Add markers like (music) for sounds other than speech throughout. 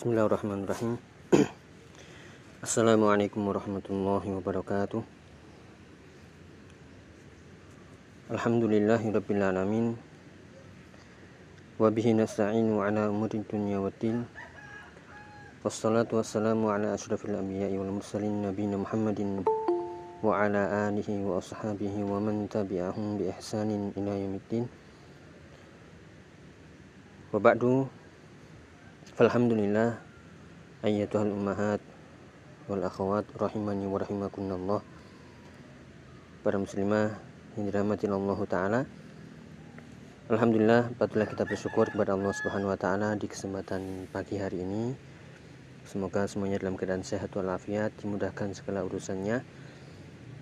Bismillahirrahmanirrahim. (clears throat) Assalamualaikum warahmatullahi wabarakatuh. Alhamdulillahirrabbilalamin. Wabihi nasta'inu ala umurin dunya wa din. Wassalatu wassalamu ala ashrafil anbiya'i wal mursalin nabina Muhammadin Wa ala alihi wa ashabihi wa man tabi'ahum bi ihsanin ila yamiddin Wa ba'du Alhamdulillah Ayyatuhal ummahat Wal akhwat rahimani wa rahimakunallah. Para muslimah Yang dirahmati Allah Ta'ala Alhamdulillah Patutlah kita bersyukur kepada Allah Subhanahu Wa Ta'ala Di kesempatan pagi hari ini. Semoga semuanya dalam keadaan sehat walafiat Dimudahkan segala urusannya.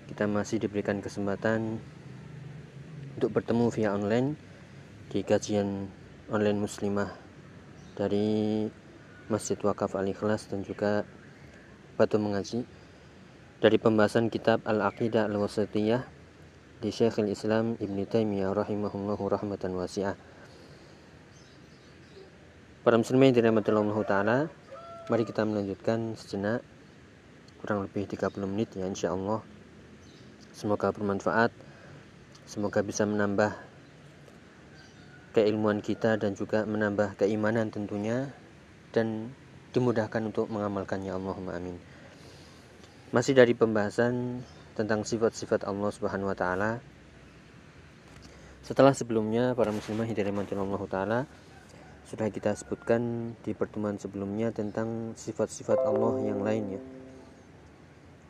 Kita masih diberikan kesempatan Untuk bertemu via online Di kajian online muslimah dari Masjid Wakaf Al Ikhlas dan juga Batu Mengaji dari pembahasan kitab Al-Aqidah Al-Wasatiyah di Syekhul Islam Ibn Taimiyah rahimahullahu rahmatan wasi'ah. Para muslimin dirahmati Allah taala, mari kita melanjutkan sejenak kurang lebih 30 menit ya insyaallah. Semoga bermanfaat. Semoga bisa menambah keilmuan kita dan juga menambah keimanan tentunya dan dimudahkan untuk mengamalkannya Allahumma amin. Masih dari pembahasan tentang sifat-sifat Allah Subhanahu wa taala. Setelah sebelumnya para muslimah hidayah Allah taala sudah kita sebutkan di pertemuan sebelumnya tentang sifat-sifat Allah yang lainnya.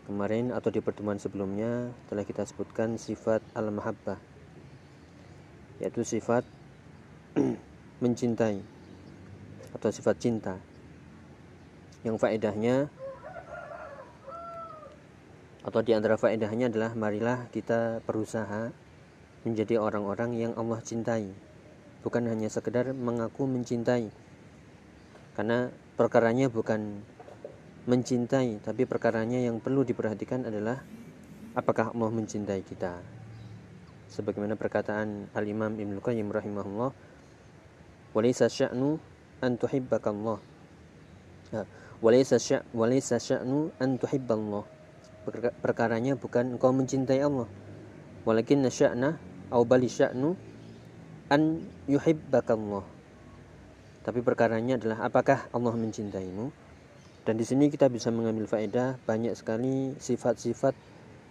Kemarin atau di pertemuan sebelumnya telah kita sebutkan sifat al-mahabbah yaitu sifat mencintai atau sifat cinta. Yang faedahnya atau di antara faedahnya adalah marilah kita berusaha menjadi orang-orang yang Allah cintai. Bukan hanya sekedar mengaku mencintai. Karena perkaranya bukan mencintai tapi perkaranya yang perlu diperhatikan adalah apakah Allah mencintai kita. Sebagaimana perkataan Al-Imam Ibnu Qayyim rahimahullah walaysa sya'nu an tuhibbakallah walaysa sya' walaysa sya'nu an tuhibballah perkaranya bukan engkau mencintai Allah. walakin sya'na au bali sya'nu an yuhibbakallah tapi perkaranya adalah apakah Allah mencintaimu? Dan di sini kita bisa mengambil faedah banyak sekali sifat-sifat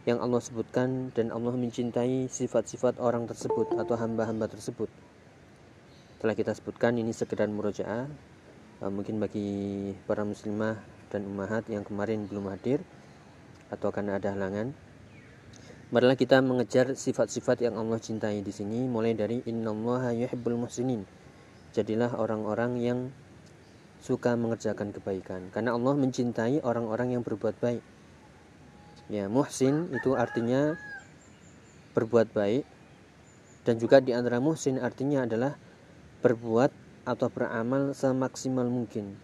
yang Allah sebutkan dan Allah mencintai sifat-sifat orang tersebut atau hamba-hamba tersebut telah kita sebutkan ini sekedar murojaah uh, mungkin bagi para muslimah dan ummahat yang kemarin belum hadir atau karena ada halangan. Marilah kita mengejar sifat-sifat yang Allah cintai di sini mulai dari innallaha yuhibbul muhsinin. Jadilah orang-orang yang suka mengerjakan kebaikan. Karena Allah mencintai orang-orang yang berbuat baik. Ya muhsin itu artinya berbuat baik. Dan juga di antara muhsin artinya adalah berbuat atau beramal semaksimal mungkin.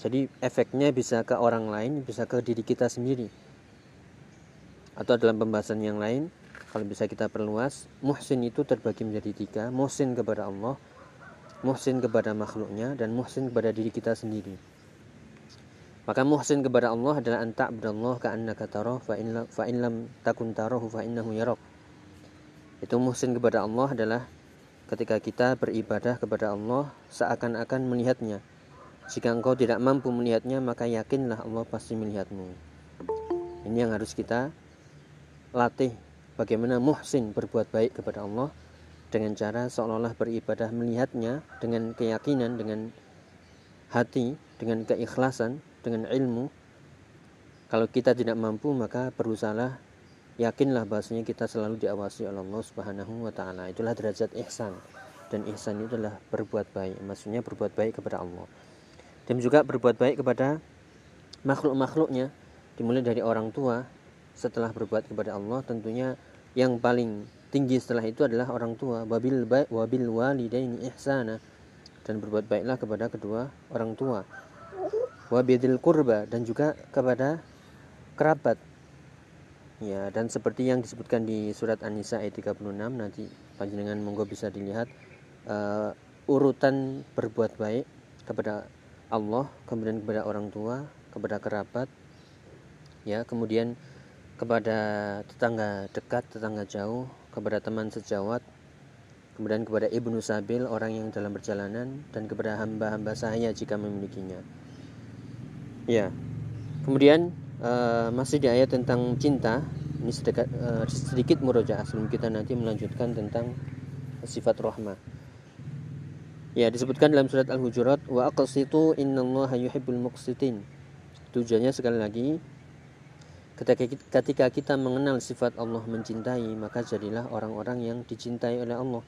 Jadi efeknya bisa ke orang lain, bisa ke diri kita sendiri. Atau dalam pembahasan yang lain, kalau bisa kita perluas, muhsin itu terbagi menjadi tiga, muhsin kepada Allah, muhsin kepada makhluknya, dan muhsin kepada diri kita sendiri. Maka muhsin kepada Allah adalah anta abdallah ka'annaka tarah fa in lam takun tarahu fa innahu yarak. Itu muhsin kepada Allah adalah ketika kita beribadah kepada Allah seakan-akan melihatnya. Jika engkau tidak mampu melihatnya, maka yakinlah Allah pasti melihatmu. Ini yang harus kita latih bagaimana muhsin berbuat baik kepada Allah dengan cara seolah-olah beribadah melihatnya dengan keyakinan, dengan hati, dengan keikhlasan, dengan ilmu. Kalau kita tidak mampu, maka berusahalah yakinlah bahasanya kita selalu diawasi oleh Allah Subhanahu wa taala. Itulah derajat ihsan. Dan ihsan itu adalah berbuat baik, maksudnya berbuat baik kepada Allah. Dan juga berbuat baik kepada makhluk-makhluknya, dimulai dari orang tua setelah berbuat kepada Allah tentunya yang paling tinggi setelah itu adalah orang tua. Wabil baik wabil walidaini ihsana. Dan berbuat baiklah kepada kedua orang tua. Wabidil kurba dan juga kepada kerabat Ya, dan seperti yang disebutkan di surat An-Nisa ayat 36 nanti panjenengan monggo bisa dilihat uh, urutan berbuat baik kepada Allah, kemudian kepada orang tua, kepada kerabat, ya, kemudian kepada tetangga dekat, tetangga jauh, kepada teman sejawat, kemudian kepada ibnu sabil orang yang dalam perjalanan dan kepada hamba-hamba saya jika memilikinya. Ya. Kemudian uh, masih di ayat tentang cinta, ini sedikit, uh, sedikit murojaah sebelum kita nanti melanjutkan tentang sifat rahmah. Ya, disebutkan dalam surat Al-Hujurat wa aqsitu innallaha yuhibbul muqsitin. Tujuannya sekali lagi ketika kita, ketika kita mengenal sifat Allah mencintai, maka jadilah orang-orang yang dicintai oleh Allah.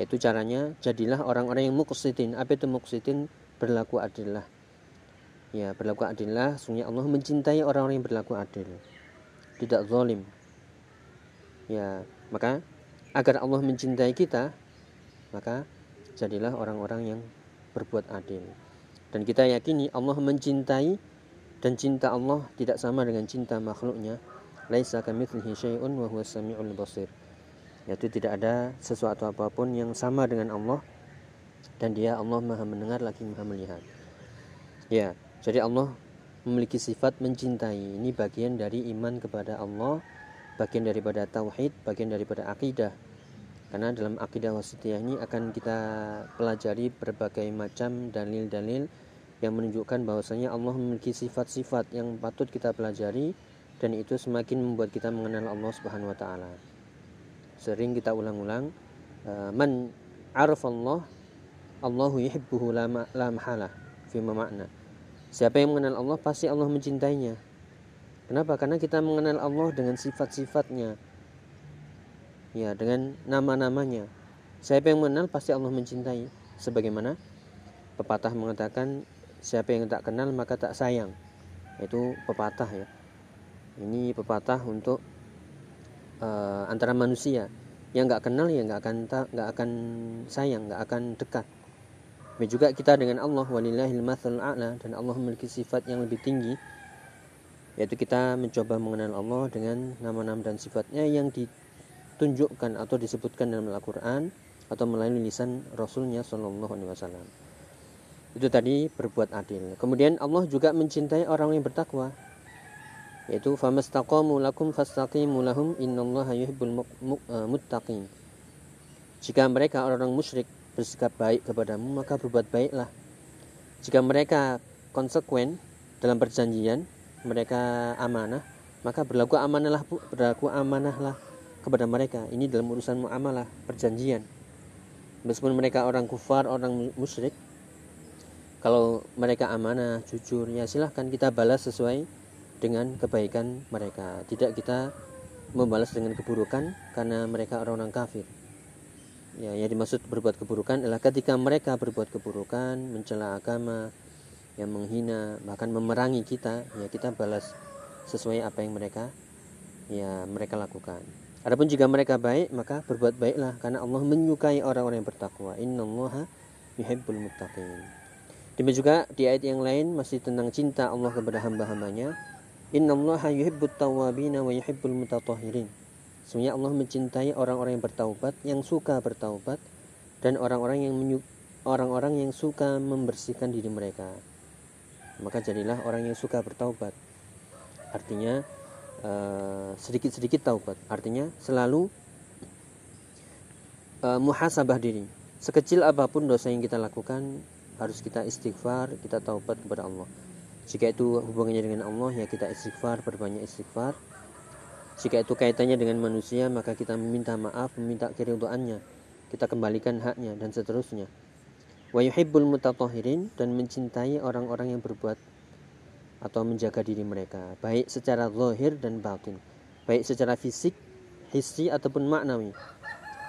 Yaitu caranya jadilah orang-orang yang muqsitin. Apa itu muqsitin? Berlaku adillah. Ya, berlaku adillah, sungguh Allah mencintai orang-orang yang berlaku adil. Tidak zalim. Ya, maka agar Allah mencintai kita, maka jadilah orang-orang yang berbuat adil. Dan kita yakini Allah mencintai dan cinta Allah tidak sama dengan cinta makhluknya. Laisa kamitslihi syai'un wa huwas samiul basir. Yaitu tidak ada sesuatu apa pun yang sama dengan Allah dan dia Allah Maha mendengar lagi Maha melihat. Ya, jadi Allah memiliki sifat mencintai. Ini bagian dari iman kepada Allah, bagian daripada tauhid, bagian daripada akidah karena dalam akidah wasitiyah ini akan kita pelajari berbagai macam dalil-dalil yang menunjukkan bahwasanya Allah memiliki sifat-sifat yang patut kita pelajari dan itu semakin membuat kita mengenal Allah Subhanahu wa taala. Sering kita ulang-ulang eh, man arafallah Allahu yuhibbuhu la, la mahalah fi makna. Siapa yang mengenal Allah pasti Allah mencintainya. Kenapa? Karena kita mengenal Allah dengan sifat-sifatnya, ya dengan nama-namanya. Siapa yang mengenal pasti Allah mencintai. Sebagaimana pepatah mengatakan siapa yang tak kenal maka tak sayang. Itu pepatah ya. Ini pepatah untuk uh, antara manusia yang nggak kenal ya nggak akan nggak akan sayang, nggak akan dekat. Juga kita dengan Allah walillahil a'la dan Allah memiliki sifat yang lebih tinggi yaitu kita mencoba mengenal Allah dengan nama-nama dan sifatnya yang di ditunjukkan atau disebutkan dalam Al-Quran atau melalui lisan Rasulnya Shallallahu. Itu tadi berbuat adil. Kemudian Allah juga mencintai orang yang bertakwa. Yaitu famastaqamu lakum fastaqimu lahum innallaha yuhibbul eh, muttaqin. Jika mereka orang-orang musyrik bersikap baik kepadamu, maka berbuat baiklah. Jika mereka konsekuen dalam perjanjian, mereka amanah, maka berlaku amanahlah berlaku amanahlah kepada mereka. Ini dalam urusan muamalah perjanjian. Meskipun mereka orang kufar orang musyrik kalau mereka amanah jujur ya silahkan kita balas sesuai dengan kebaikan mereka. Tidak kita membalas dengan keburukan karena mereka orang-orang kafir ya yang dimaksud berbuat keburukan adalah ketika mereka berbuat keburukan mencela agama yang menghina bahkan memerangi kita ya kita balas sesuai apa yang mereka ya mereka lakukan Adapun jika mereka baik, maka berbuat baiklah karena Allah menyukai orang-orang yang bertakwa. Innallaha yuhibbul muttaqin. Demikian juga di ayat yang lain masih tentang cinta Allah kepada hamba-hambanya. Innallaha yuhibbut tawwabina wa yuhibbul mutatahhirin. Sebenarnya Allah mencintai orang-orang yang bertaubat, yang suka bertaubat dan orang-orang yang orang-orang yang suka membersihkan diri mereka. Maka jadilah orang yang suka bertaubat. Artinya Eh, sedikit-sedikit taubat. Artinya selalu uh, muhasabah diri. Sekecil apa pun dosa yang kita lakukan harus kita istighfar, kita taubat kepada Allah. Jika itu hubungannya dengan Allah ya kita istighfar, berbanyak istighfar. Jika itu kaitannya dengan manusia maka kita meminta maaf, meminta keridhaannya. Kita kembalikan haknya dan seterusnya. Wa yuhibbul mutatahhirin dan mencintai orang-orang yang berbuat atau menjaga diri mereka baik secara zahir dan batin baik secara fisik hissi ataupun maknawi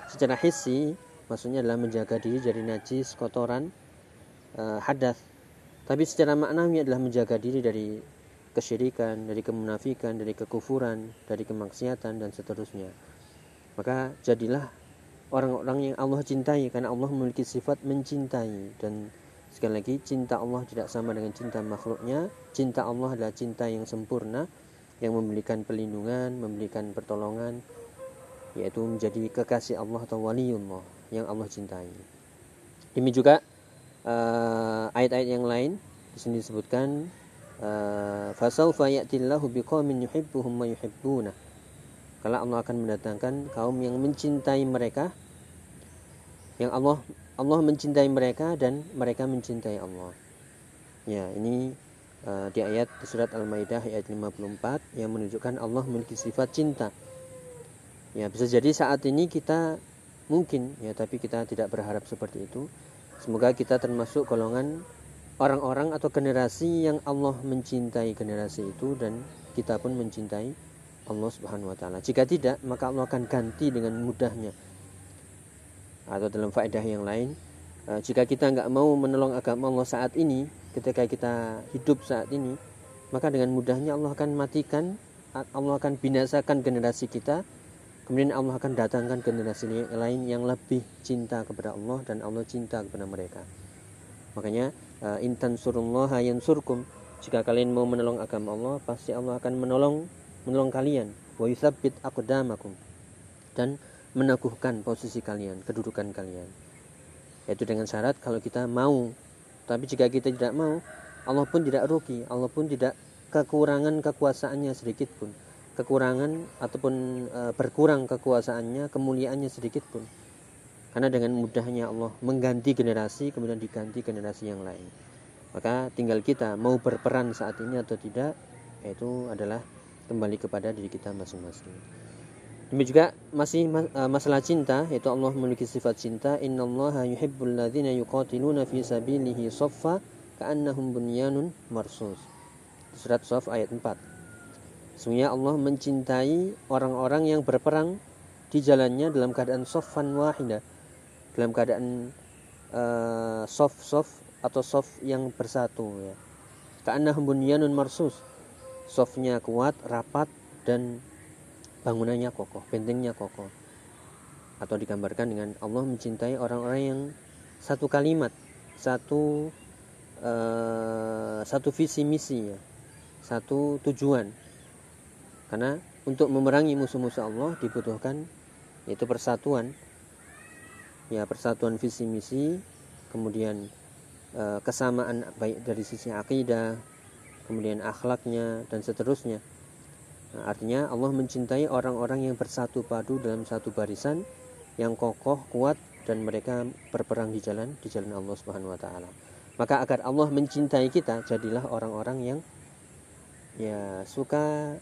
secara hissi maksudnya adalah menjaga diri dari najis kotoran uh, hadas tapi secara maknawi adalah menjaga diri dari kesyirikan dari kemunafikan dari kekufuran dari kemaksiatan dan seterusnya maka jadilah orang-orang yang Allah cintai karena Allah memiliki sifat mencintai dan Sekali lagi, cinta Allah tidak sama dengan cinta makhluknya. Cinta Allah adalah cinta yang sempurna, yang memberikan pelindungan, memberikan pertolongan, yaitu menjadi kekasih Allah atau waliullah yang Allah cintai. Demi juga uh, ayat-ayat yang lain di sini disebutkan uh, fasaufa ya'tillahu biqaumin yuhibbuhum wa yuhibbuna kalau Allah akan mendatangkan kaum yang mencintai mereka yang Allah Allah mencintai mereka dan mereka mencintai Allah. Ya, ini uh, di ayat surat Al-Maidah ayat 54 yang menunjukkan Allah memiliki sifat cinta. Ya, bisa jadi saat ini kita mungkin ya, tapi kita tidak berharap seperti itu. Semoga kita termasuk golongan orang-orang atau generasi yang Allah mencintai. Generasi itu dan kita pun mencintai Allah Subhanahu wa taala. Jika tidak, maka Allah akan ganti dengan mudahnya. Atau dalam faedah yang lain uh, jika kita nggak mau menolong agama Allah saat ini ketika kita hidup saat ini maka dengan mudahnya Allah akan matikan Allah akan binasakan generasi kita. Kemudian Allah akan datangkan generasi lain yang lebih cinta kepada Allah dan Allah cinta kepada mereka makanya uh, intan surullah surkum jika kalian mau menolong agama Allah pasti Allah akan menolong menolong kalian wa yuthabbit aqdamakum dan meneguhkan posisi kalian, kedudukan kalian. Yaitu dengan syarat kalau kita mau. Tapi jika kita tidak mau, Allah pun tidak rugi, Allah pun tidak kekurangan kekuasaannya sedikit pun. Kekurangan ataupun e, berkurang kekuasaannya, kemuliaannya sedikit pun. Karena dengan mudahnya Allah mengganti generasi kemudian diganti generasi yang lain. Maka tinggal kita mau berperan saat ini atau tidak, itu adalah kembali kepada diri kita masing-masing. Demikian juga masih uh, masalah cinta yaitu Allah memiliki sifat cinta innallaha yuhibbul ladzina yuqatiluna fi sabilihi saffa ka'annahum bunyanun marsus. Surat Saf ayat 4. Sesungguhnya Allah mencintai orang-orang yang berperang di jalannya dalam keadaan soffan wahida dalam keadaan uh, soft soft atau soft yang bersatu ya. Ka'annahum bunyanun marsus. Softnya kuat, rapat dan bangunannya kokoh, bentengnya kokoh. Atau digambarkan dengan Allah mencintai orang-orang yang satu kalimat, satu uh, satu visi misi ya, satu tujuan. Karena untuk memerangi musuh-musuh Allah dibutuhkan yaitu persatuan. Ya, persatuan visi misi, kemudian uh, kesamaan baik dari sisi akidah, kemudian akhlaknya dan seterusnya. Nah, artinya Allah mencintai orang-orang yang bersatu padu dalam satu barisan yang kokoh, kuat dan mereka berperang di jalan di jalan Allah Subhanahu wa taala. Maka agar Allah mencintai kita, jadilah orang-orang yang ya suka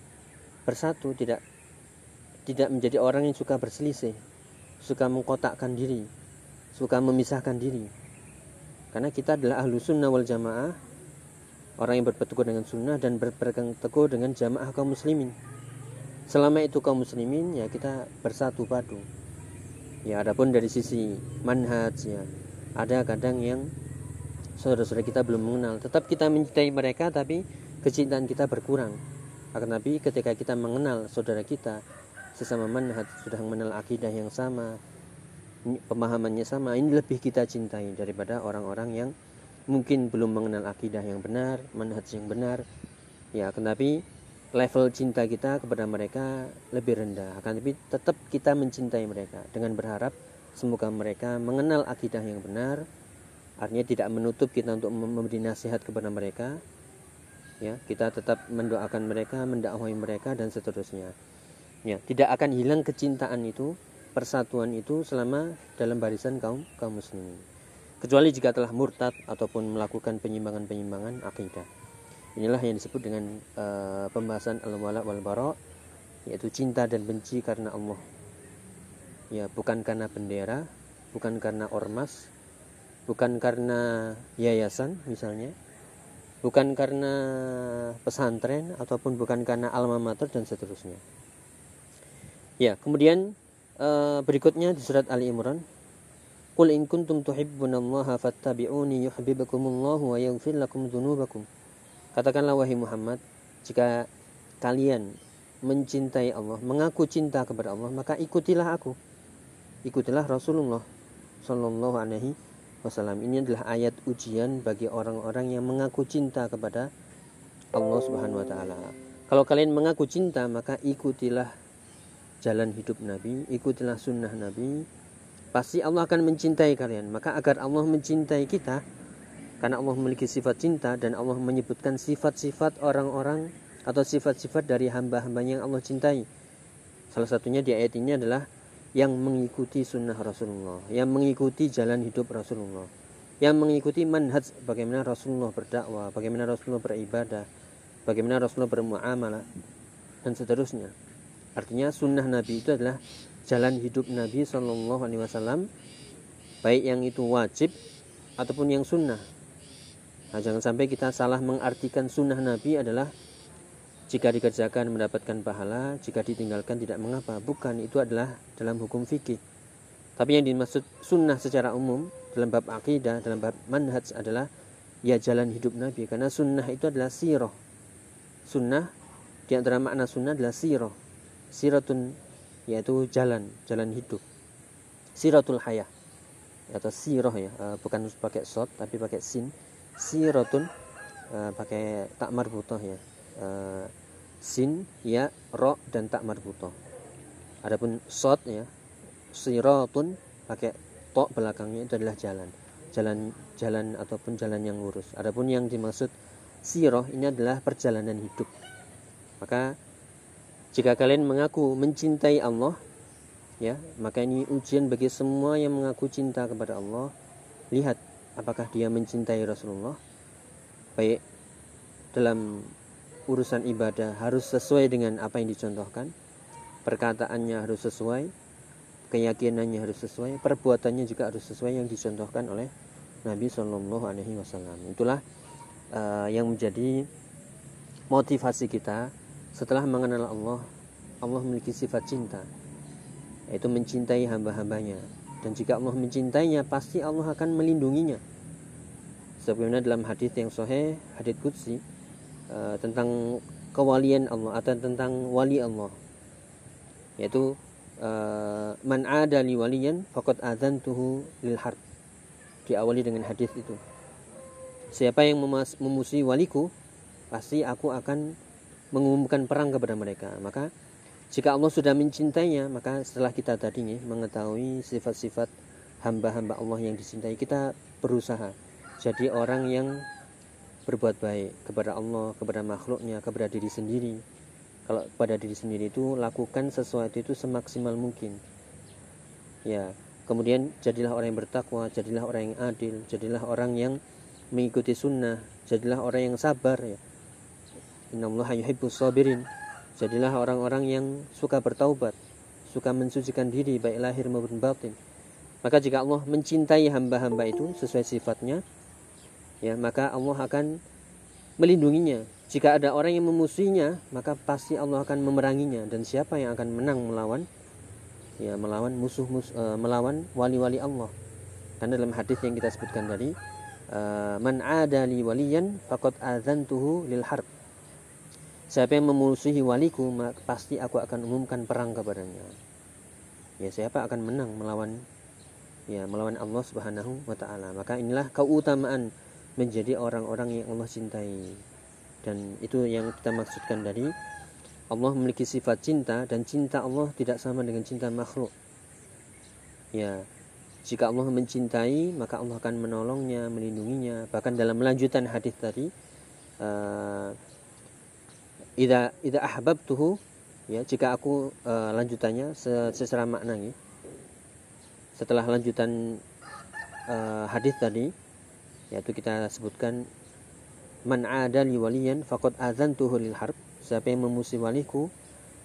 bersatu, tidak tidak menjadi orang yang suka berselisih, suka mengkotakkan diri, suka memisahkan diri. Karena kita adalah ahlu sunnah wal jamaah orang yang berpegang dengan sunnah dan berpegang teguh dengan jamaah kaum muslimin. Selama itu kaum muslimin ya kita bersatu padu. Ya adapun dari sisi manhaj ya ada kadang yang saudara-saudara kita belum mengenal. Tetap kita mencintai mereka tapi kecintaan kita berkurang. Akan tapi ketika kita mengenal saudara kita sesama manhaj sudah mengenal akidah yang sama pemahamannya sama ini lebih kita cintai daripada orang-orang yang mungkin belum mengenal akidah yang benar, manhaj yang benar. Ya, tetapi level cinta kita kepada mereka lebih rendah. Akan tapi tetap kita mencintai mereka dengan berharap semoga mereka mengenal akidah yang benar. Artinya tidak menutup kita untuk memberi nasihat kepada mereka. Ya, kita tetap mendoakan mereka, mendakwai mereka dan seterusnya. Ya, tidak akan hilang kecintaan itu, persatuan itu selama dalam barisan kaum kaum muslimin kecuali jika telah murtad ataupun melakukan penyimpangan-penyimpangan akidah. Inilah yang disebut dengan uh, pembahasan al-wala wal bara yaitu cinta dan benci karena Allah. Ya, bukan karena bendera, bukan karena ormas, bukan karena yayasan misalnya, bukan karena pesantren ataupun bukan karena alma mater dan seterusnya. Ya, kemudian uh, berikutnya di surat Ali Imran Qul in kuntum tuhibbunallaha fattabi'uni yuhibbukumullahu wa yaghfir lakum dzunubakum. Katakanlah wahai Muhammad, jika kalian mencintai Allah, mengaku cinta kepada Allah, maka ikutilah aku. Ikutilah Rasulullah sallallahu alaihi wasallam. Ini adalah ayat ujian bagi orang-orang yang mengaku cinta kepada Allah Subhanahu wa taala. Kalau kalian mengaku cinta, maka ikutilah jalan hidup Nabi, ikutilah sunnah Nabi, pasti Allah akan mencintai kalian. Maka agar Allah mencintai kita, karena Allah memiliki sifat cinta dan Allah menyebutkan sifat-sifat orang-orang atau sifat-sifat dari hamba-hambanya yang Allah cintai. Salah satunya di ayat ini adalah yang mengikuti sunnah Rasulullah, yang mengikuti jalan hidup Rasulullah, yang mengikuti manhaj bagaimana Rasulullah berdakwah, bagaimana Rasulullah beribadah, bagaimana Rasulullah bermuamalah dan seterusnya. Artinya sunnah Nabi itu adalah jalan hidup Nabi Shallallahu Alaihi Wasallam, baik yang itu wajib ataupun yang sunnah. Nah, jangan sampai kita salah mengartikan sunnah Nabi adalah jika dikerjakan mendapatkan pahala, jika ditinggalkan tidak mengapa. Bukan, itu adalah dalam hukum fikih. Tapi yang dimaksud sunnah secara umum dalam bab akidah, dalam bab manhaj adalah ya jalan hidup Nabi. Karena sunnah itu adalah siroh. Sunnah, di antara makna sunnah adalah siroh. Siratun, yaitu jalan, jalan hidup. Siratul hayah. Atau siroh ya, eh, bukan pakai sot, tapi pakai sin. Siratun, eh, pakai tak marbutoh ya uh, sin, ya, ro dan tak marbutoh. Adapun sot ya, siratun pakai to belakangnya itu adalah jalan. Jalan jalan ataupun jalan yang lurus. Adapun yang dimaksud siroh ini adalah perjalanan hidup. Maka jika kalian mengaku mencintai Allah, ya, maka ini ujian bagi semua yang mengaku cinta kepada Allah. Lihat apakah dia mencintai Rasulullah. Baik dalam urusan ibadah harus sesuai dengan apa yang dicontohkan. Perkataannya harus sesuai keyakinannya harus sesuai perbuatannya juga harus sesuai yang dicontohkan oleh Nabi Shallallahu Alaihi Wasallam. Itulah uh, yang menjadi motivasi kita setelah mengenal Allah Allah memiliki sifat cinta yaitu mencintai hamba-hambanya. Dan jika Allah mencintainya pasti Allah akan melindunginya. Sebagaimana dalam hadis yang sahih hadis qudsi uh, tentang kewalian Allah atau tentang wali Allah. Yaitu uh, man ada li waliyan faqad adzantuhu lil harb. Diawali dengan hadis itu. Siapa yang memusuhi waliku pasti aku akan mengumumkan perang kepada mereka maka jika Allah sudah mencintainya maka setelah kita tadinya mengetahui sifat-sifat hamba-hamba Allah yang dicintai kita berusaha jadi orang yang berbuat baik kepada Allah, kepada makhluknya, kepada diri sendiri. Kalau pada diri sendiri itu lakukan sesuatu itu semaksimal mungkin. Ya, kemudian jadilah orang yang bertakwa, jadilah orang yang adil, jadilah orang yang mengikuti sunnah, jadilah orang yang sabar ya. Innallaha yuhibbus sabirin. Jadilah orang-orang yang suka bertaubat, suka mensucikan diri baik lahir maupun batin. Maka jika Allah mencintai hamba-hamba itu sesuai sifatnya, ya maka Allah akan melindunginya jika ada orang yang memusuhinya maka pasti Allah akan memeranginya dan siapa yang akan menang melawan ya melawan musuh mus, uh, melawan wali-wali Allah karena dalam hadis yang kita sebutkan tadi uh, man adali waliyan faqad adzantuhu lil harb siapa yang memusuhi waliku pasti aku akan umumkan perang kepadanya. Ya siapa akan menang melawan ya melawan Allah Subhanahu wa taala? Maka inilah keutamaan menjadi orang-orang yang Allah cintai. Dan itu yang kita maksudkan dari Allah memiliki sifat cinta dan cinta Allah tidak sama dengan cinta makhluk. Ya jika Allah mencintai maka Allah akan menolongnya melindunginya. Bahkan dalam melanjutan hadis tadi uh, ida ida ahbabtuhu ya jika aku uh, lanjutannya secara maknanya setelah lanjutan uh, hadis tadi yaitu kita sebutkan man ada li waliyan faqad adzantuhu lil harb. Siapa yang memusuhi waliku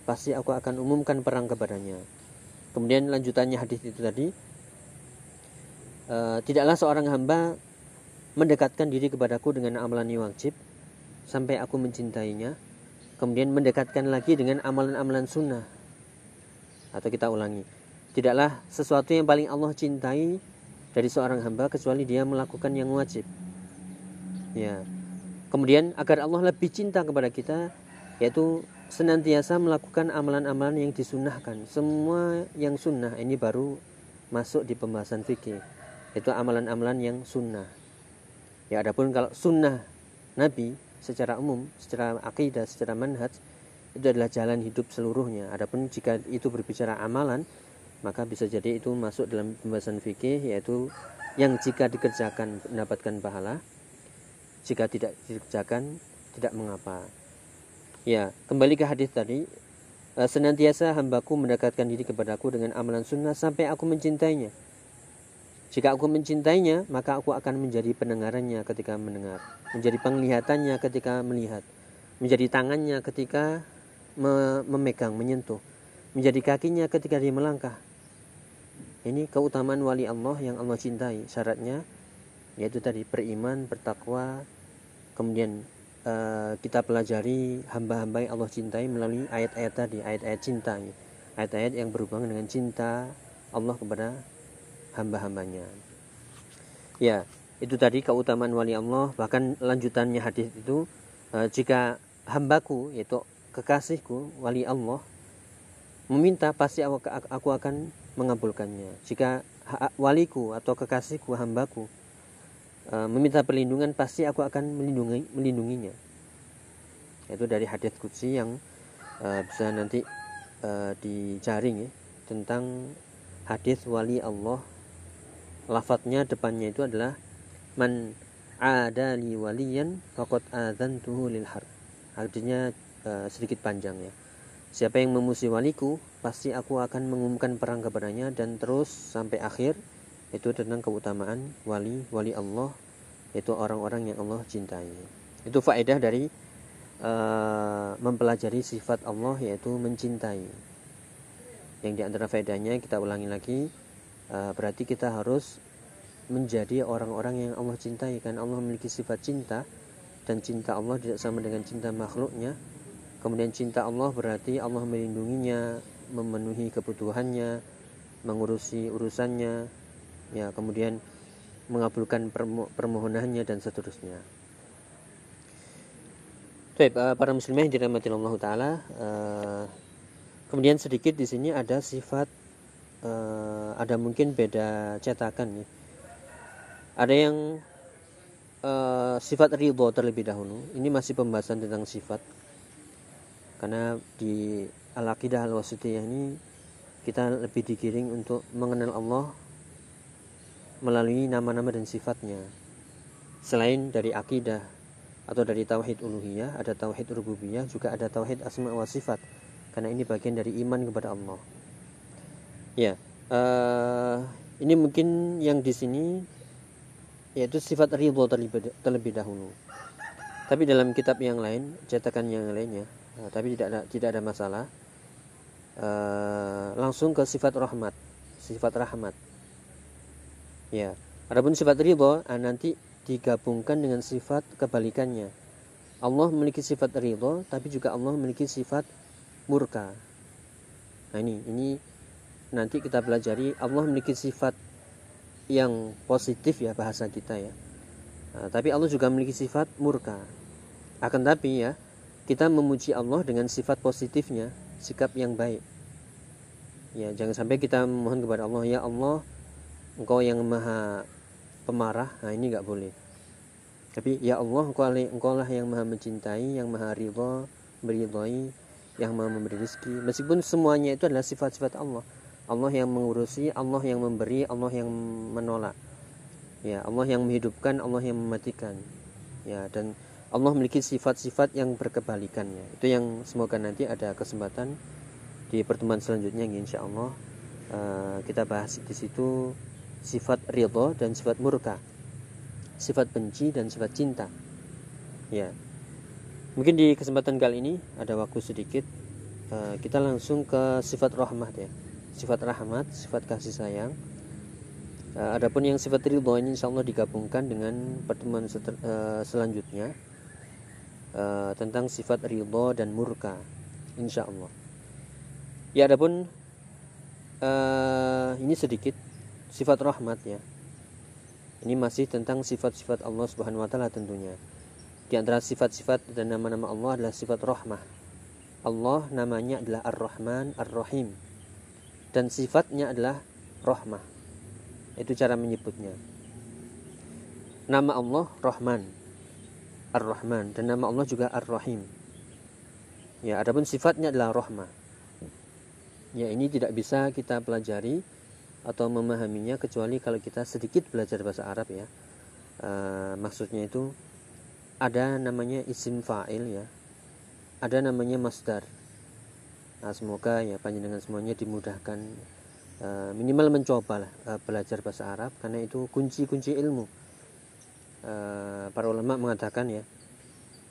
pasti aku akan umumkan perang kepadanya. Kemudian lanjutannya hadis itu tadi e, tidaklah seorang hamba mendekatkan diri kepadaku dengan amalan yang wajib sampai aku mencintainya kemudian mendekatkan lagi dengan amalan-amalan sunnah atau kita ulangi tidaklah sesuatu yang paling Allah cintai dari seorang hamba kecuali dia melakukan yang wajib. Ya. Kemudian agar Allah lebih cinta kepada kita yaitu senantiasa melakukan amalan-amalan yang disunahkan. Semua yang sunnah ini baru masuk di pembahasan fikih. Itu amalan-amalan yang sunnah. Ya adapun kalau sunnah Nabi secara umum, secara akidah, secara manhaj itu adalah jalan hidup seluruhnya. Adapun jika itu berbicara amalan, maka bisa jadi itu masuk dalam pembahasan fikih yaitu yang jika dikerjakan mendapatkan pahala jika tidak dikerjakan tidak mengapa ya kembali ke hadis tadi eh, senantiasa hambaku mendekatkan diri kepadaku dengan amalan sunnah sampai aku mencintainya jika aku mencintainya maka aku akan menjadi pendengarannya ketika mendengar menjadi penglihatannya ketika melihat menjadi tangannya ketika memegang menyentuh menjadi kakinya ketika dia melangkah. Ini keutamaan wali Allah yang Allah cintai. Syaratnya yaitu tadi beriman bertakwa kemudian uh, kita pelajari hamba-hamba yang Allah cintai melalui ayat-ayat tadi ayat-ayat cinta. Ayat-ayat yang berhubungan dengan cinta Allah kepada hamba-hambanya. Ya itu tadi keutamaan wali Allah bahkan lanjutannya hadis itu uh, jika hambaku yaitu kekasihku wali Allah meminta pasti aku, akan mengabulkannya. Jika waliku atau kekasihku hambaku uh, meminta perlindungan pasti aku akan melindungi melindunginya. Itu dari hadis kutsi yang uh, bisa nanti uh, ya tentang hadis wali Allah lafadznya depannya itu adalah man adali waliyan faqad adzantuhu lil har artinya uh, sedikit panjang ya. Siapa yang memusuhi waliku pasti aku akan mengumumkan perang kepadanya dan terus sampai akhir. Itu tentang keutamaan wali wali Allah itu orang-orang yang Allah cintai. Itu faedah dari uh, mempelajari sifat Allah yaitu mencintai. Yang di antara faedahnya kita ulangi lagi uh, berarti kita harus menjadi orang-orang yang Allah cintai kan Allah memiliki sifat cinta dan cinta Allah tidak sama dengan cinta makhluknya kemudian cinta Allah berarti Allah melindunginya memenuhi kebutuhannya mengurusi urusannya ya kemudian mengabulkan permohonannya dan seterusnya. Baik, uh, para muslimah yang dirahmati Allah taala, uh, kemudian sedikit di sini ada sifat uh, ada mungkin beda cetakan ya. Ada yang uh, sifat ridho terlebih dahulu. Ini masih pembahasan tentang sifat. Karena di Al-Aqidah Al-Wasitiyah ini kita lebih digiring untuk mengenal Allah melalui nama-nama dan sifatnya. Selain dari akidah atau dari tauhid uluhiyah, ada tauhid rububiyah, juga ada tauhid asma wa sifat. Karena ini bagian dari iman kepada Allah. Ya, uh, ini mungkin yang di sini yaitu sifat ridho terlebih, terlebih dahulu. Tapi dalam kitab yang lain, cetakan yang lainnya, uh, tapi tidak ada tidak ada masalah. Uh, langsung ke sifat rahmat, sifat rahmat Ya. Adapun sifat ridho ah, nanti digabungkan dengan sifat kebalikannya. Allah memiliki sifat ridho, tapi juga Allah memiliki sifat murka. Nah ini, ini nanti kita pelajari Allah memiliki sifat yang positif ya bahasa kita ya. Nah, tapi Allah juga memiliki sifat murka. Akan tapi ya kita memuji Allah dengan sifat positifnya, sikap yang baik. Ya jangan sampai kita memohon kepada Allah ya Allah engkau yang maha pemarah nah ini nggak boleh tapi ya Allah engkau, engkau lah yang maha mencintai yang maha ridho meridhoi yang maha memberi rezeki meskipun semuanya itu adalah sifat-sifat Allah Allah yang mengurusi Allah yang memberi Allah yang menolak. Ya Allah yang menghidupkan Allah yang mematikan. Ya dan Allah memiliki sifat-sifat yang berkebalikannya itu yang semoga nanti ada kesempatan di pertemuan selanjutnya insya Allah uh, kita bahas di situ sifat ridho dan sifat murka sifat benci dan sifat cinta. Ya. Mungkin di kesempatan kali ini ada waktu sedikit. Uh, kita langsung ke sifat rahmat ya sifat rahmat sifat kasih sayang uh, adapun yang sifat ridho ini insya Allah digabungkan dengan pertemuan uh, selanjutnya uh, tentang sifat ridho dan murka insya Allah ya adapun ini sedikit sifat rahmat ya. Ini masih tentang sifat-sifat Allah Subhanahu wa taala tentunya. Di antara sifat-sifat dan nama-nama Allah adalah sifat rahmah. Allah namanya adalah Ar-Rahman, Ar-Rahim. Dan sifatnya adalah rahmah. Itu cara menyebutnya. Nama Allah Rahman, Ar-Rahman dan nama Allah juga Ar-Rahim. Ya, adapun sifatnya adalah rahmah. Ya, ini tidak bisa kita pelajari atau memahaminya kecuali kalau kita sedikit belajar bahasa Arab ya e, maksudnya itu ada namanya isim fa'il ya ada namanya masdar nah, semoga ya panjenengan semuanya dimudahkan uh, minimal mencoba lah uh, belajar bahasa Arab karena itu kunci-kunci ilmu. Uh, para ulama mengatakan ya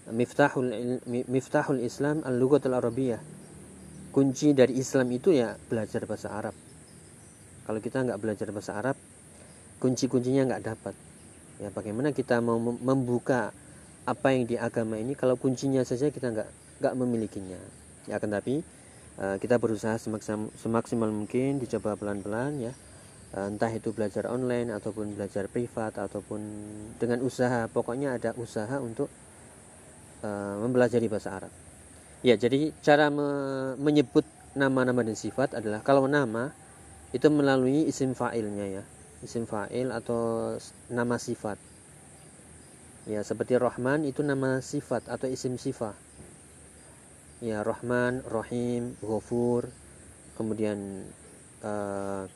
miftahul miftahul Islam al-lughatul arabiyah kunci dari Islam itu ya belajar bahasa Arab. Kalau kita nggak belajar bahasa Arab kunci-kuncinya nggak dapat. Ya bagaimana kita mau membuka apa yang di agama ini kalau kuncinya saja kita nggak nggak memilikinya. Ya akan tapi kita berusaha semaksimal, semaksimal mungkin dicoba pelan-pelan ya. Uh, entah itu belajar online ataupun belajar privat ataupun dengan usaha. Pokoknya ada usaha untuk uh, mempelajari bahasa Arab. Ya jadi cara me menyebut nama-nama dan sifat adalah kalau nama itu melalui isim fa'ilnya ya. Isim fa'il atau nama sifat. Ya seperti Rahman itu nama sifat atau isim sifat ya Rahman Rahim Ghafur kemudian uh,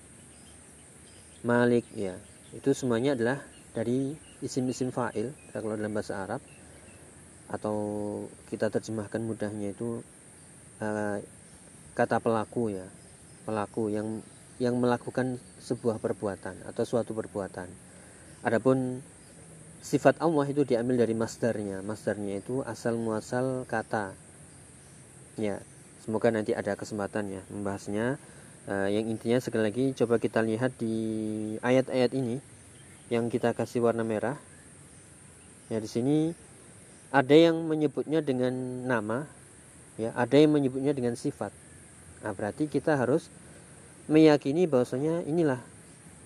Malik ya itu semuanya adalah dari isim-isim fa'il kalau dalam bahasa Arab atau kita terjemahkan mudahnya itu uh, kata pelaku ya pelaku yang yang melakukan sebuah perbuatan atau suatu perbuatan. Adapun sifat Allah itu diambil dari masdarnya. Masdarnya itu asal muasal kata. Ya, semoga nanti ada kesempatan ya membahasnya. Uh, yang intinya sekali lagi coba kita lihat di ayat-ayat ini yang kita kasih warna merah. Ya di sini ada yang menyebutnya dengan nama, ya ada yang menyebutnya dengan sifat. Nah, berarti kita harus meyakini bahwasanya inilah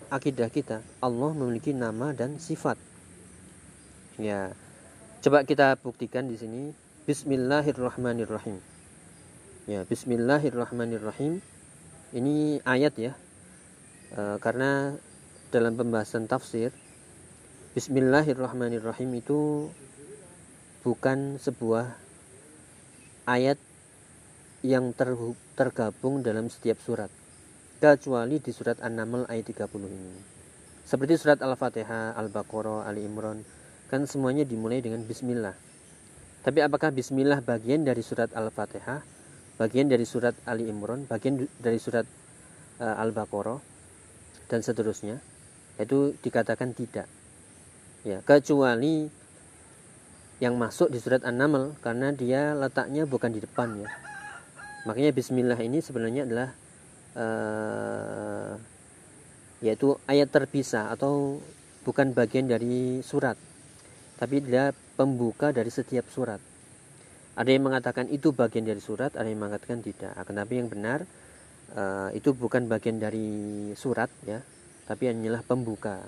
akidah kita Allah memiliki nama dan sifat ya coba kita buktikan di sini Bismillahirrahmanirrahim ya Bismillahirrahmanirrahim ini ayat ya e, karena dalam pembahasan tafsir Bismillahirrahmanirrahim itu bukan sebuah ayat yang tergabung dalam setiap surat kecuali di surat An-Naml ayat 30 ini. Seperti surat Al-Fatihah, Al-Baqarah, Ali Imran, kan semuanya dimulai dengan bismillah. Tapi apakah bismillah bagian dari surat Al-Fatihah, bagian dari surat Ali Imran, bagian dari surat uh, Al-Baqarah dan seterusnya? Itu dikatakan tidak. Ya, kecuali yang masuk di surat An-Naml karena dia letaknya bukan di depan ya. Makanya bismillah ini sebenarnya adalah uh, yaitu ayat terpisah atau bukan bagian dari surat tapi dia pembuka dari setiap surat ada yang mengatakan itu bagian dari surat ada yang mengatakan tidak. Akan tapi yang benar uh, itu bukan bagian dari surat ya. Tapi hanyalah pembuka.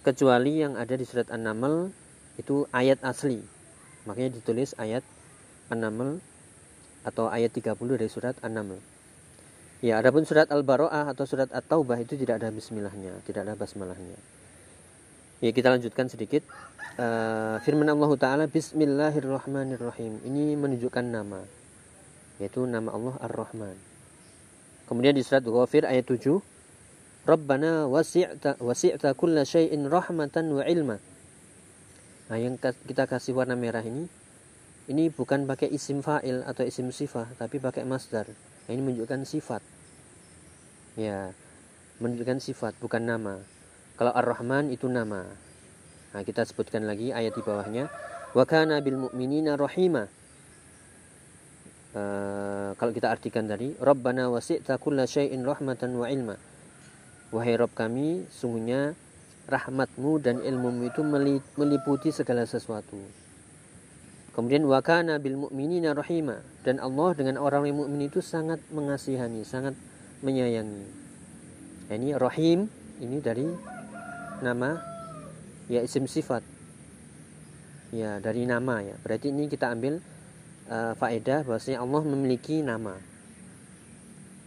Kecuali yang ada di surat An-Naml itu ayat asli. Makanya ditulis ayat An-Naml atau ayat 30 dari surat An-Naml. Ya, adapun surat Al-Baro'ah atau surat At-Taubah itu tidak ada bismillahnya, tidak ada basmalahnya. Ya, kita lanjutkan sedikit. Uh, firman Allah Ta'ala Bismillahirrahmanirrahim. Ini menunjukkan nama. Yaitu nama Allah Ar-Rahman. Kemudian di surat Ghafir ayat 7. Rabbana wasi'ta, wasi'ta kulla syai'in rahmatan wa ilma. Nah, yang kita kasih warna merah ini, ini bukan pakai isim fa'il atau isim sifah, tapi pakai masdar Nah, ini menunjukkan sifat. Ya, menunjukkan sifat bukan nama. Kalau Ar-Rahman itu nama. Nah, kita sebutkan lagi ayat di bawahnya. Wa kana bil mu'minina rahima. Uh, kalau kita artikan tadi, Rabbana wasi'ta kulla syai'in rahmatan wa ilma. Wahai Rabb kami, sungguhnya rahmatmu dan ilmumu itu meliputi segala sesuatu. Kemudian wakana bil mu'minina rahima dan Allah dengan orang yang mukmin itu sangat mengasihani, sangat menyayangi. Ini rahim ini dari nama ya isim sifat. Ya, dari nama ya. Berarti ini kita ambil uh, faedah bahwasanya Allah memiliki nama.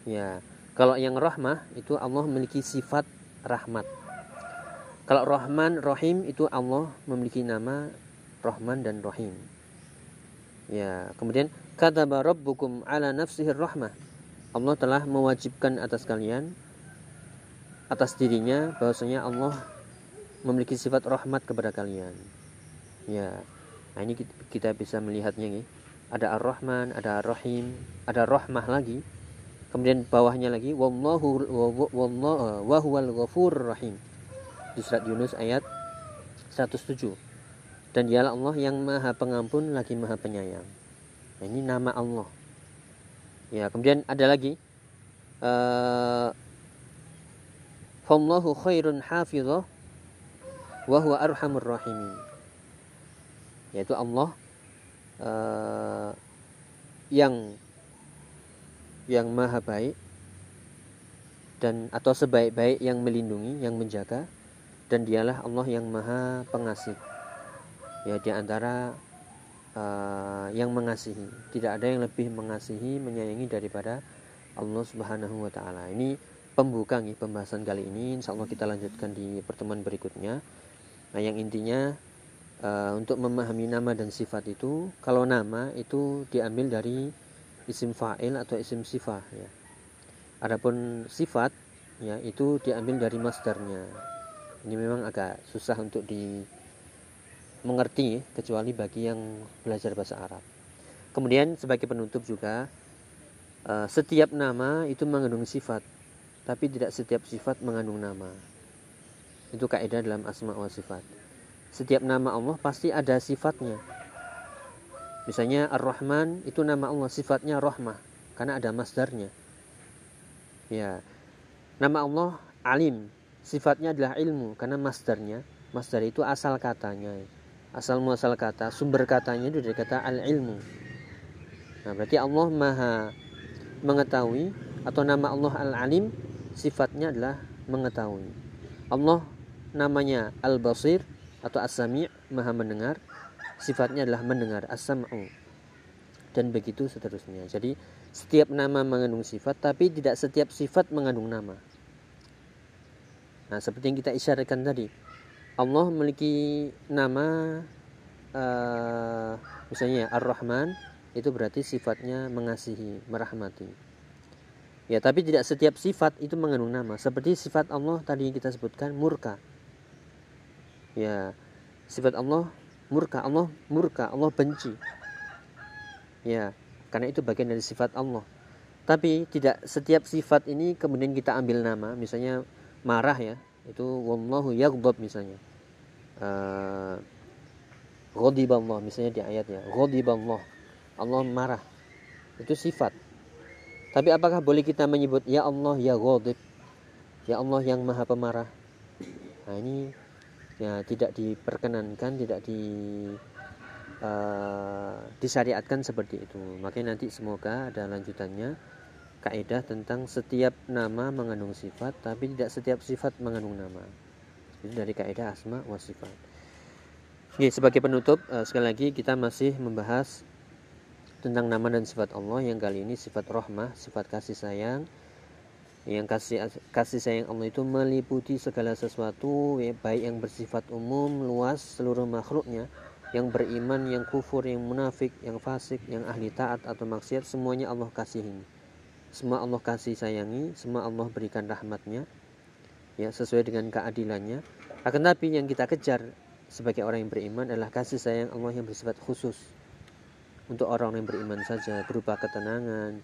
Ya, kalau yang rahmah itu Allah memiliki sifat rahmat. Kalau Rahman, Rahim itu Allah memiliki nama Rahman dan Rahim. Ya, kemudian kata rabbukum ala nafsihir rahmah. Allah telah mewajibkan atas kalian atas dirinya bahwasanya Allah memiliki sifat rahmat kepada kalian. Ya. nah ini kita bisa melihatnya nih ada ar-rahman ada ar-rahim ada rahmah lagi. Kemudian bawahnya lagi wallahu wallahu wa huwal rahim. Di surat Yunus ayat 107 dan dialah Allah yang maha pengampun lagi maha penyayang. Nah, ini nama Allah. Ya kemudian ada lagi uh, Fallahu khairun hafizah wa huwa arhamur rahimin yaitu Allah uh, yang yang maha baik dan atau sebaik-baik yang melindungi, yang menjaga dan dialah Allah yang maha pengasih. Ya di antara uh, yang mengasihi, tidak ada yang lebih mengasihi, menyayangi daripada Allah Subhanahu wa taala. Ini pembuka nih pembahasan kali ini. Insya Allah kita lanjutkan di pertemuan berikutnya. Nah, yang intinya uh, untuk memahami nama dan sifat itu, kalau nama itu diambil dari isim fa'il atau isim sifat ya. Adapun sifat ya itu diambil dari masdarnya. Ini memang agak susah untuk di mengerti kecuali bagi yang belajar bahasa Arab. Kemudian sebagai penutup juga uh, setiap nama itu mengandung sifat, tapi tidak setiap sifat mengandung nama. Itu kaidah dalam asma wa sifat. Setiap nama Allah pasti ada sifatnya Misalnya Ar-Rahman itu nama Allah sifatnya rahmah karena ada masdarnya. Ya. Nama Allah Alim sifatnya adalah ilmu karena masdarnya. Masdar itu asal katanya. Asal muasal kata, sumber katanya itu dari kata al-ilmu. Nah, berarti Allah Maha mengetahui atau nama Allah Al-Alim sifatnya adalah mengetahui. Allah namanya Al-Basir atau As-Sami' Maha mendengar sifatnya adalah mendengar as-sam'u dan begitu seterusnya. Jadi setiap nama mengandung sifat tapi tidak setiap sifat mengandung nama. Nah, seperti yang kita isyaratkan tadi, Allah memiliki nama uh, misalnya Ar-Rahman itu berarti sifatnya mengasihi, merahmati. Ya, tapi tidak setiap sifat itu mengandung nama. Seperti sifat Allah tadi yang kita sebutkan murka. Ya, sifat Allah murka Allah murka Allah benci. Ya karena itu bagian dari sifat Allah. Tapi tidak setiap sifat ini kemudian kita ambil nama misalnya marah ya itu wallahu yaghdab misalnya. Uh, Allah misalnya di ayat ya Allah Allah marah. Itu sifat. Tapi apakah boleh kita menyebut ya Allah ya ghadib ya Allah yang maha pemarah nah ini ya tidak diperkenankan tidak di uh, disyariatkan seperti itu. Makanya nanti semoga ada lanjutannya kaidah tentang setiap nama mengandung sifat tapi tidak setiap sifat mengandung nama. Itu dari kaidah asma wa sifat. Oke, sebagai penutup uh, sekali lagi kita masih membahas tentang nama dan sifat Allah. Yang kali ini sifat rahmah, sifat kasih sayang, yang kasih kasih sayang Allah itu meliputi segala sesuatu ya, baik yang bersifat umum luas seluruh makhluknya yang beriman yang kufur yang munafik yang fasik yang ahli taat atau maksiat semuanya Allah kasihi semua Allah kasih sayangi semua Allah berikan rahmatnya ya sesuai dengan keadilannya. Akan tapi yang kita kejar sebagai orang yang beriman adalah kasih sayang Allah yang bersifat khusus. Untuk orang yang beriman saja berupa ketenangan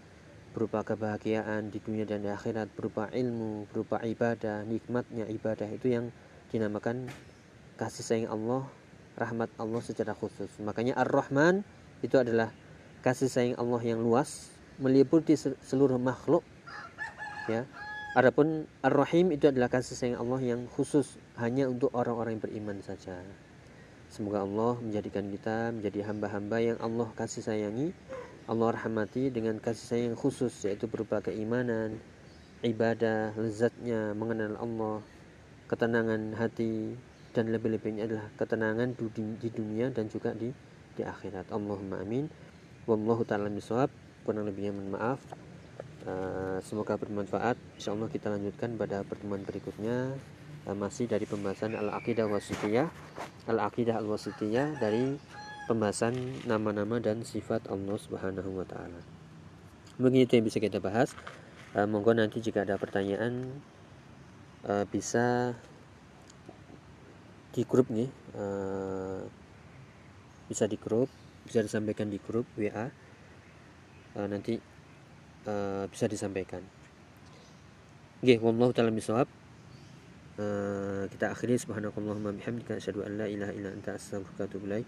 berupa kebahagiaan di dunia dan di akhirat berupa ilmu berupa ibadah nikmatnya ibadah itu yang dinamakan kasih sayang Allah rahmat Allah secara khusus. Makanya ar-Rahman itu adalah kasih sayang Allah yang luas meliputi seluruh makhluk ya. Adapun ar-Rahim itu adalah kasih sayang Allah yang khusus hanya untuk orang-orang yang beriman saja. Semoga Allah menjadikan kita menjadi hamba-hamba yang Allah kasih sayangi Allah rahmati dengan kasih sayang khusus yaitu berupa keimanan, ibadah, lezatnya mengenal Allah, ketenangan hati dan lebih-lebihnya adalah ketenangan di dunia dan juga di di akhirat. Allahumma amin. Wallahu taala misawab. Kurang lebihnya mohon maaf. Uh, semoga bermanfaat. Insyaallah kita lanjutkan pada pertemuan berikutnya uh, masih dari pembahasan al-aqidah wasitiyah. Al-aqidah al-wasitiyah dari pembahasan nama-nama dan sifat Allah Subhanahu wa taala. Mungkin itu yang bisa kita bahas. Uh, monggo nanti jika ada pertanyaan uh, bisa di grup nih uh, bisa di grup bisa disampaikan di grup WA eh, nanti uh, bisa disampaikan Oke, wallahu taala bisawab. Uh, kita akhiri subhanakallahumma bihamdika asyhadu an la ilaha illa anta astaghfiruka wa atubu ilaik.